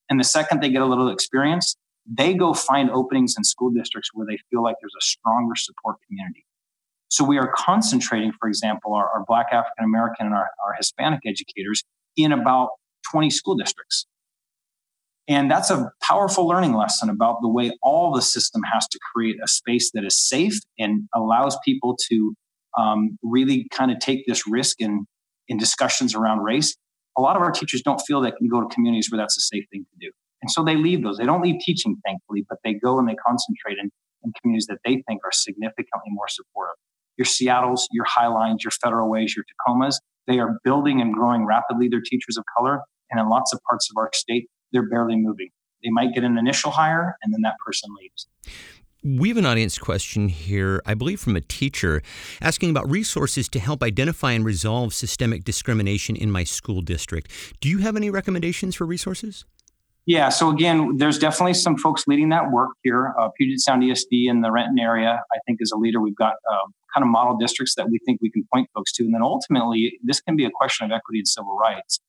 And the second they get a little experience, they go find openings in school districts where they feel like there's a stronger support community. So we are concentrating, for example, our, our Black African American and our, our Hispanic educators in about 20 school districts. And that's a powerful learning lesson about the way all the system has to create a space that is safe and allows people to um, really kind of take this risk in, in discussions around race. A lot of our teachers don't feel they can go to communities where that's a safe thing to do. And so they leave those. They don't leave teaching, thankfully, but they go and they concentrate in, in communities that they think are significantly more supportive. Your Seattles, your Highlines, your Federal Ways, your Tacomas, they are building and growing rapidly their teachers of color. And in lots of parts of our state, they're barely moving. They might get an initial hire and then that person leaves. We have an audience question here, I believe from a teacher, asking about resources to help identify and resolve systemic discrimination in my school district. Do you have any recommendations for resources? Yeah, so again, there's definitely some folks leading that work here. Uh, Puget Sound ESD in the Renton area, I think, is a leader. We've got uh, kind of model districts that we think we can point folks to. And then ultimately, this can be a question of equity and civil rights.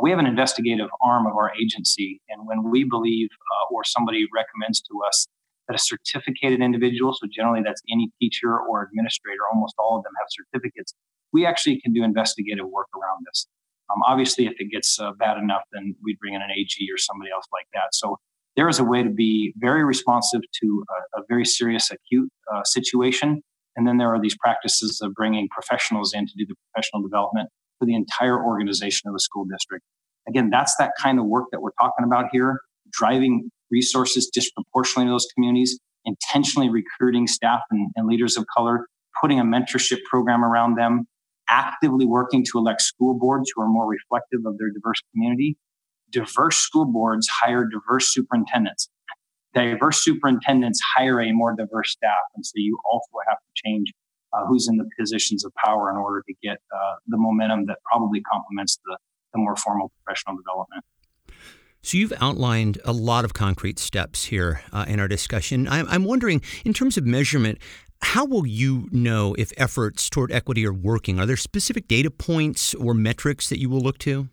We have an investigative arm of our agency, and when we believe uh, or somebody recommends to us that a certificated individual, so generally that's any teacher or administrator, almost all of them have certificates, we actually can do investigative work around this. Um, obviously, if it gets uh, bad enough, then we'd bring in an AG or somebody else like that. So there is a way to be very responsive to a, a very serious acute uh, situation. And then there are these practices of bringing professionals in to do the professional development for the entire organization of a school district. Again, that's that kind of work that we're talking about here, driving resources disproportionately to those communities, intentionally recruiting staff and, and leaders of color, putting a mentorship program around them, actively working to elect school boards who are more reflective of their diverse community. Diverse school boards hire diverse superintendents. Diverse superintendents hire a more diverse staff. And so you also have to change uh, who's in the positions of power in order to get uh, the momentum that probably complements the, the more formal professional development. So you've outlined a lot of concrete steps here uh, in our discussion. I'm, I'm wondering, in terms of measurement, how will you know if efforts toward equity are working? Are there specific data points or metrics that you will look to?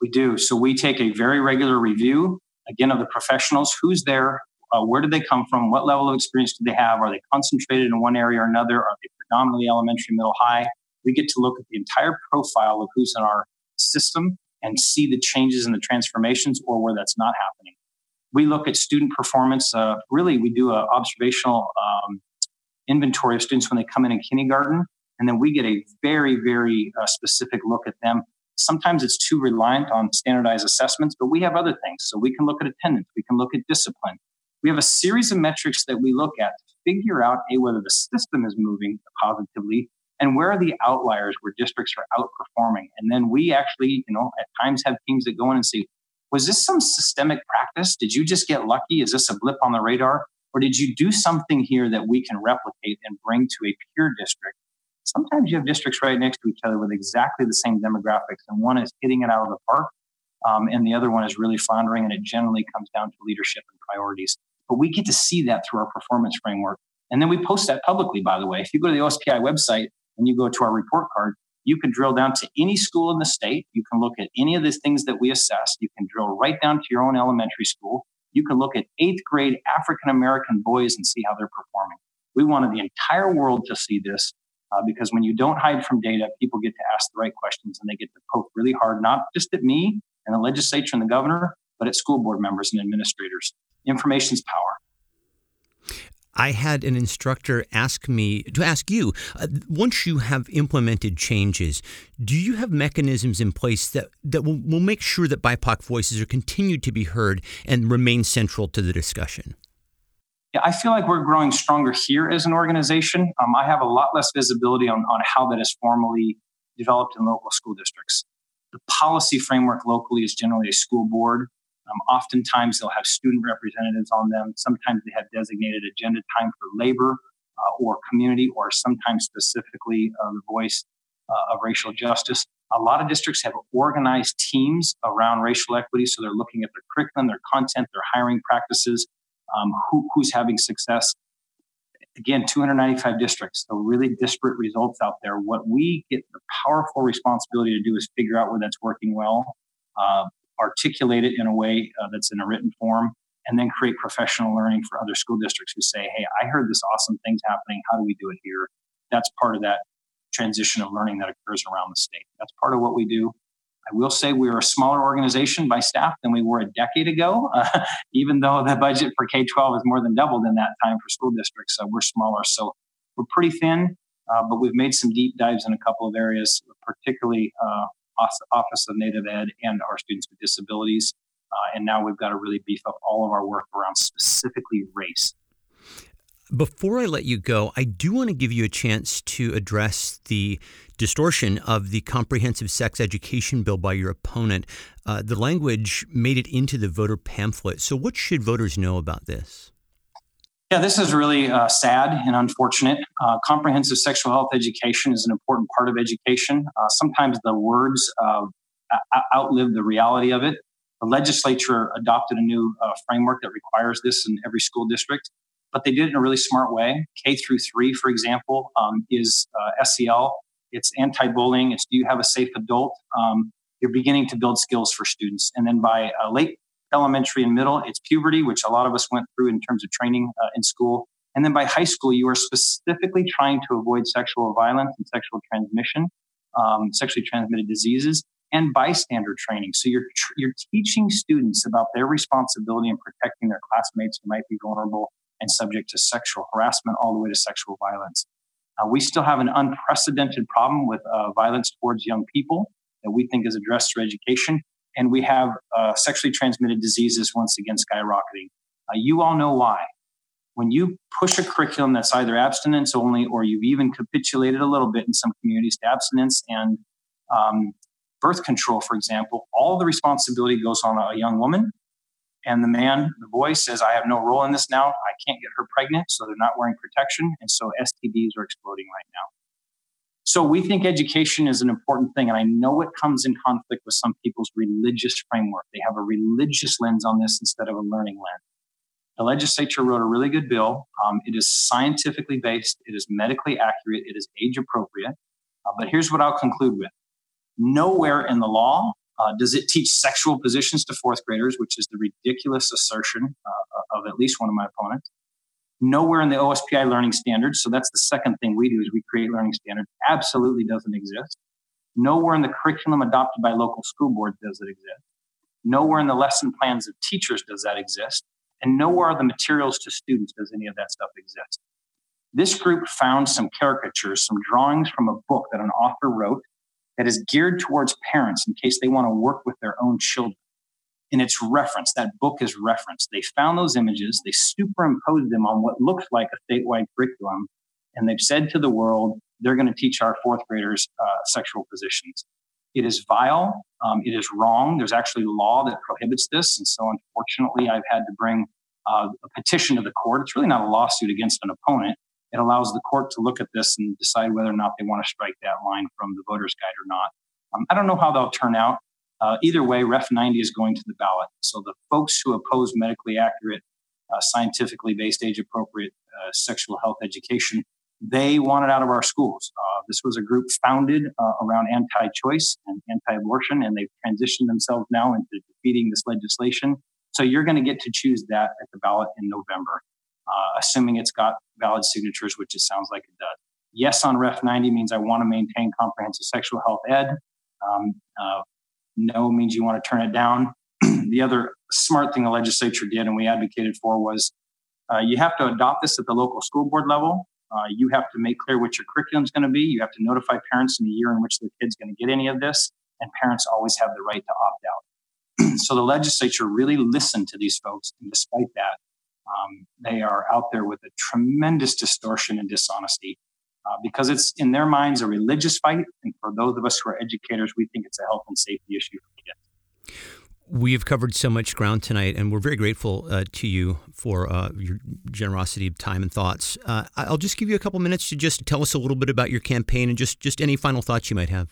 We do. So we take a very regular review, again, of the professionals who's there, uh, where did they come from? What level of experience do they have? Are they concentrated in one area or another? Are they predominantly elementary, middle, high? We get to look at the entire profile of who's in our system and see the changes and the transformations or where that's not happening. we look at student performance. Uh, really, we do an observational um, inventory of students when they come in in kindergarten, and then we get a very, very uh, specific look at them. Sometimes it's too reliant on standardized assessments, but we have other things. So we can look at attendance, we can look at discipline. We have a series of metrics that we look at to figure out a whether the system is moving positively and where are the outliers where districts are outperforming. And then we actually, you know, at times have teams that go in and say, was this some systemic practice? Did you just get lucky? Is this a blip on the radar? Or did you do something here that we can replicate and bring to a peer district? Sometimes you have districts right next to each other with exactly the same demographics, and one is hitting it out of the park, um, and the other one is really floundering, and it generally comes down to leadership and priorities. But we get to see that through our performance framework. And then we post that publicly, by the way. If you go to the OSPI website and you go to our report card, you can drill down to any school in the state. You can look at any of the things that we assess. You can drill right down to your own elementary school. You can look at eighth grade African American boys and see how they're performing. We wanted the entire world to see this uh, because when you don't hide from data, people get to ask the right questions and they get to poke really hard, not just at me and the legislature and the governor, but at school board members and administrators. Information's power. I had an instructor ask me to ask you uh, once you have implemented changes, do you have mechanisms in place that, that will, will make sure that BIPOC voices are continued to be heard and remain central to the discussion? Yeah, I feel like we're growing stronger here as an organization. Um, I have a lot less visibility on, on how that is formally developed in local school districts. The policy framework locally is generally a school board um, oftentimes, they'll have student representatives on them. Sometimes they have designated agenda time for labor uh, or community, or sometimes specifically uh, the voice uh, of racial justice. A lot of districts have organized teams around racial equity, so they're looking at their curriculum, their content, their hiring practices, um, who, who's having success. Again, 295 districts, so really disparate results out there. What we get the powerful responsibility to do is figure out where that's working well, uh, articulate it in a way uh, that's in a written form, and then create professional learning for other school districts who say, hey, I heard this awesome thing's happening. How do we do it here? That's part of that transition of learning that occurs around the state. That's part of what we do. I will say we are a smaller organization by staff than we were a decade ago, uh, [LAUGHS] even though the budget for K 12 has more than doubled in that time for school districts. So we're smaller. So we're pretty thin, uh, but we've made some deep dives in a couple of areas, particularly uh, Office of Native Ed and our students with disabilities. Uh, and now we've got to really beef up all of our work around specifically race. Before I let you go, I do want to give you a chance to address the distortion of the comprehensive sex education bill by your opponent. Uh, the language made it into the voter pamphlet. So, what should voters know about this? Yeah, this is really uh, sad and unfortunate. Uh, comprehensive sexual health education is an important part of education. Uh, sometimes the words uh, outlive the reality of it. The legislature adopted a new uh, framework that requires this in every school district, but they did it in a really smart way. K through three, for example, um, is uh, SEL. It's anti-bullying. It's do you have a safe adult? Um, you're beginning to build skills for students, and then by late elementary and middle, it's puberty, which a lot of us went through in terms of training uh, in school. And then by high school, you are specifically trying to avoid sexual violence and sexual transmission, um, sexually transmitted diseases, and bystander training. So you're tr- you're teaching students about their responsibility in protecting their classmates who might be vulnerable and subject to sexual harassment, all the way to sexual violence. Uh, we still have an unprecedented problem with uh, violence towards young people that we think is addressed through education and we have uh, sexually transmitted diseases once again skyrocketing. Uh, you all know why. When you push a curriculum that's either abstinence only or you've even capitulated a little bit in some communities to abstinence and um, birth control, for example, all the responsibility goes on a young woman. And the man, the boy says, I have no role in this now. I can't get her pregnant, so they're not wearing protection. And so STDs are exploding right now. So we think education is an important thing. And I know it comes in conflict with some people's religious framework. They have a religious lens on this instead of a learning lens. The legislature wrote a really good bill. Um, it is scientifically based, it is medically accurate, it is age appropriate. Uh, but here's what I'll conclude with nowhere in the law uh, does it teach sexual positions to fourth graders, which is the ridiculous assertion uh, of at least one of my opponents nowhere in the OSPI learning standards. So that's the second thing we do is we create learning standards. Absolutely doesn't exist. Nowhere in the curriculum adopted by local school boards does it exist. Nowhere in the lesson plans of teachers does that exist. And nowhere are the materials to students does any of that stuff exist. This group found some caricatures, some drawings from a book that an author wrote that is geared towards parents in case they want to work with their own children. And it's referenced, that book is referenced. They found those images, they superimposed them on what looks like a statewide curriculum, and they've said to the world, they're going to teach our fourth graders uh, sexual positions. It is vile. Um, it is wrong. There's actually law that prohibits this. And so, unfortunately, I've had to bring uh, a petition to the court. It's really not a lawsuit against an opponent. It allows the court to look at this and decide whether or not they want to strike that line from the voter's guide or not. Um, I don't know how they'll turn out. Uh, either way, Ref 90 is going to the ballot. So the folks who oppose medically accurate, uh, scientifically based, age appropriate uh, sexual health education they want it out of our schools. Uh, this was a group founded uh, around anti choice and anti abortion, and they've transitioned themselves now into defeating this legislation. So you're going to get to choose that at the ballot in November, uh, assuming it's got valid signatures, which it sounds like it does. Yes on Ref 90 means I want to maintain comprehensive sexual health ed. Um, uh, no means you want to turn it down. [CLEARS THROAT] the other smart thing the legislature did and we advocated for was uh, you have to adopt this at the local school board level uh, you have to make clear what your curriculum is going to be. You have to notify parents in the year in which their kid's going to get any of this, and parents always have the right to opt out. [CLEARS THROAT] so the legislature really listened to these folks, and despite that, um, they are out there with a tremendous distortion and dishonesty uh, because it's in their minds a religious fight, and for those of us who are educators, we think it's a health and safety issue for kids. We've covered so much ground tonight, and we're very grateful uh, to you for uh, your generosity of time and thoughts. Uh, I'll just give you a couple minutes to just tell us a little bit about your campaign and just, just any final thoughts you might have.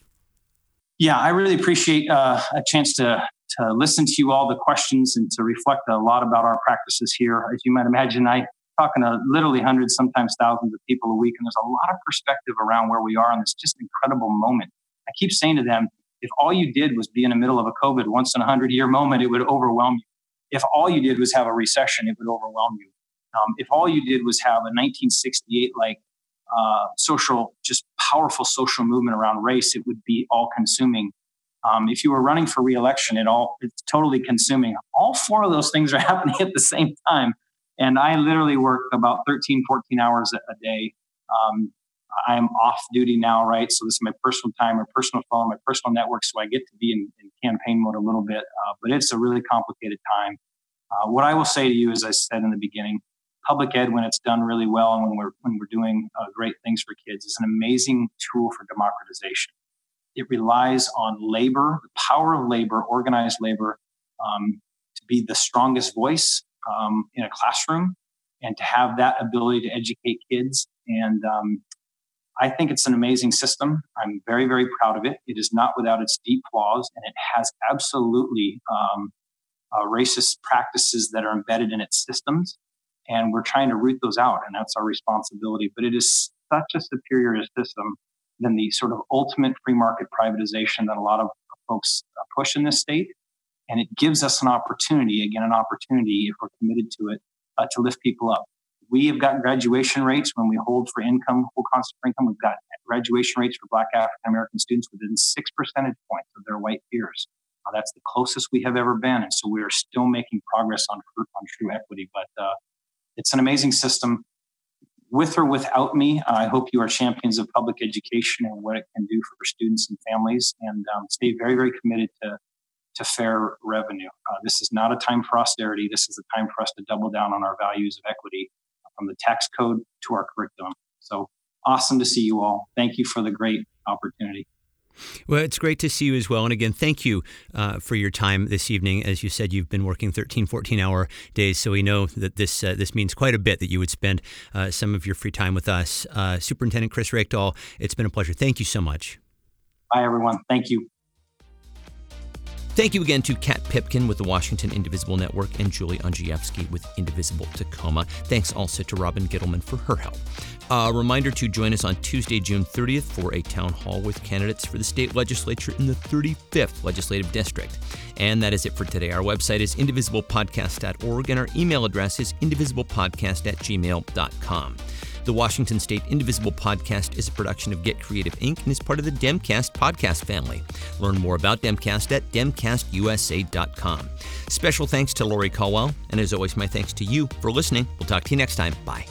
Yeah, I really appreciate uh, a chance to, to listen to you all the questions and to reflect a lot about our practices here. As you might imagine, I talking to literally hundreds, sometimes thousands of people a week, and there's a lot of perspective around where we are in this just incredible moment. I keep saying to them, if all you did was be in the middle of a COVID once in a hundred year moment, it would overwhelm you. If all you did was have a recession, it would overwhelm you. Um, if all you did was have a 1968 like uh, social, just powerful social movement around race, it would be all consuming. Um, if you were running for reelection, it all it's totally consuming. All four of those things are [LAUGHS] happening at the same time. And I literally work about 13, 14 hours a day. Um, I'm off duty now, right? So this is my personal time, my personal phone, my personal network. So I get to be in, in campaign mode a little bit, uh, but it's a really complicated time. Uh, what I will say to you, as I said in the beginning, public ed, when it's done really well and when we're when we're doing uh, great things for kids, is an amazing tool for democratization. It relies on labor, the power of labor, organized labor, um, to be the strongest voice um, in a classroom, and to have that ability to educate kids and um, I think it's an amazing system. I'm very, very proud of it. It is not without its deep flaws, and it has absolutely um, uh, racist practices that are embedded in its systems. And we're trying to root those out, and that's our responsibility. But it is such a superior system than the sort of ultimate free market privatization that a lot of folks push in this state. And it gives us an opportunity, again, an opportunity, if we're committed to it, uh, to lift people up. We have got graduation rates when we hold for income, whole constant income. We've got graduation rates for Black African American students within six percentage points of their white peers. Uh, that's the closest we have ever been, and so we are still making progress on on true equity. But uh, it's an amazing system. With or without me, I hope you are champions of public education and what it can do for students and families, and um, stay very, very committed to to fair revenue. Uh, this is not a time for austerity. This is a time for us to double down on our values of equity from the tax code to our curriculum. So awesome to see you all. Thank you for the great opportunity. Well, it's great to see you as well. And again, thank you uh, for your time this evening. As you said, you've been working 13, 14 hour days. So we know that this uh, this means quite a bit that you would spend uh, some of your free time with us. Uh, Superintendent Chris Reykdal, it's been a pleasure. Thank you so much. Bye, everyone. Thank you. Thank you again to Kat Pipkin with the Washington Indivisible Network and Julie Andrzejewski with Indivisible Tacoma. Thanks also to Robin Gittleman for her help. A reminder to join us on Tuesday, June 30th for a town hall with candidates for the state legislature in the 35th legislative district. And that is it for today. Our website is indivisiblepodcast.org and our email address is indivisiblepodcast at gmail.com. The Washington State Indivisible podcast is a production of Get Creative Inc. and is part of the Demcast podcast family. Learn more about Demcast at demcastusa.com. Special thanks to Lori Caldwell, and as always, my thanks to you for listening. We'll talk to you next time. Bye.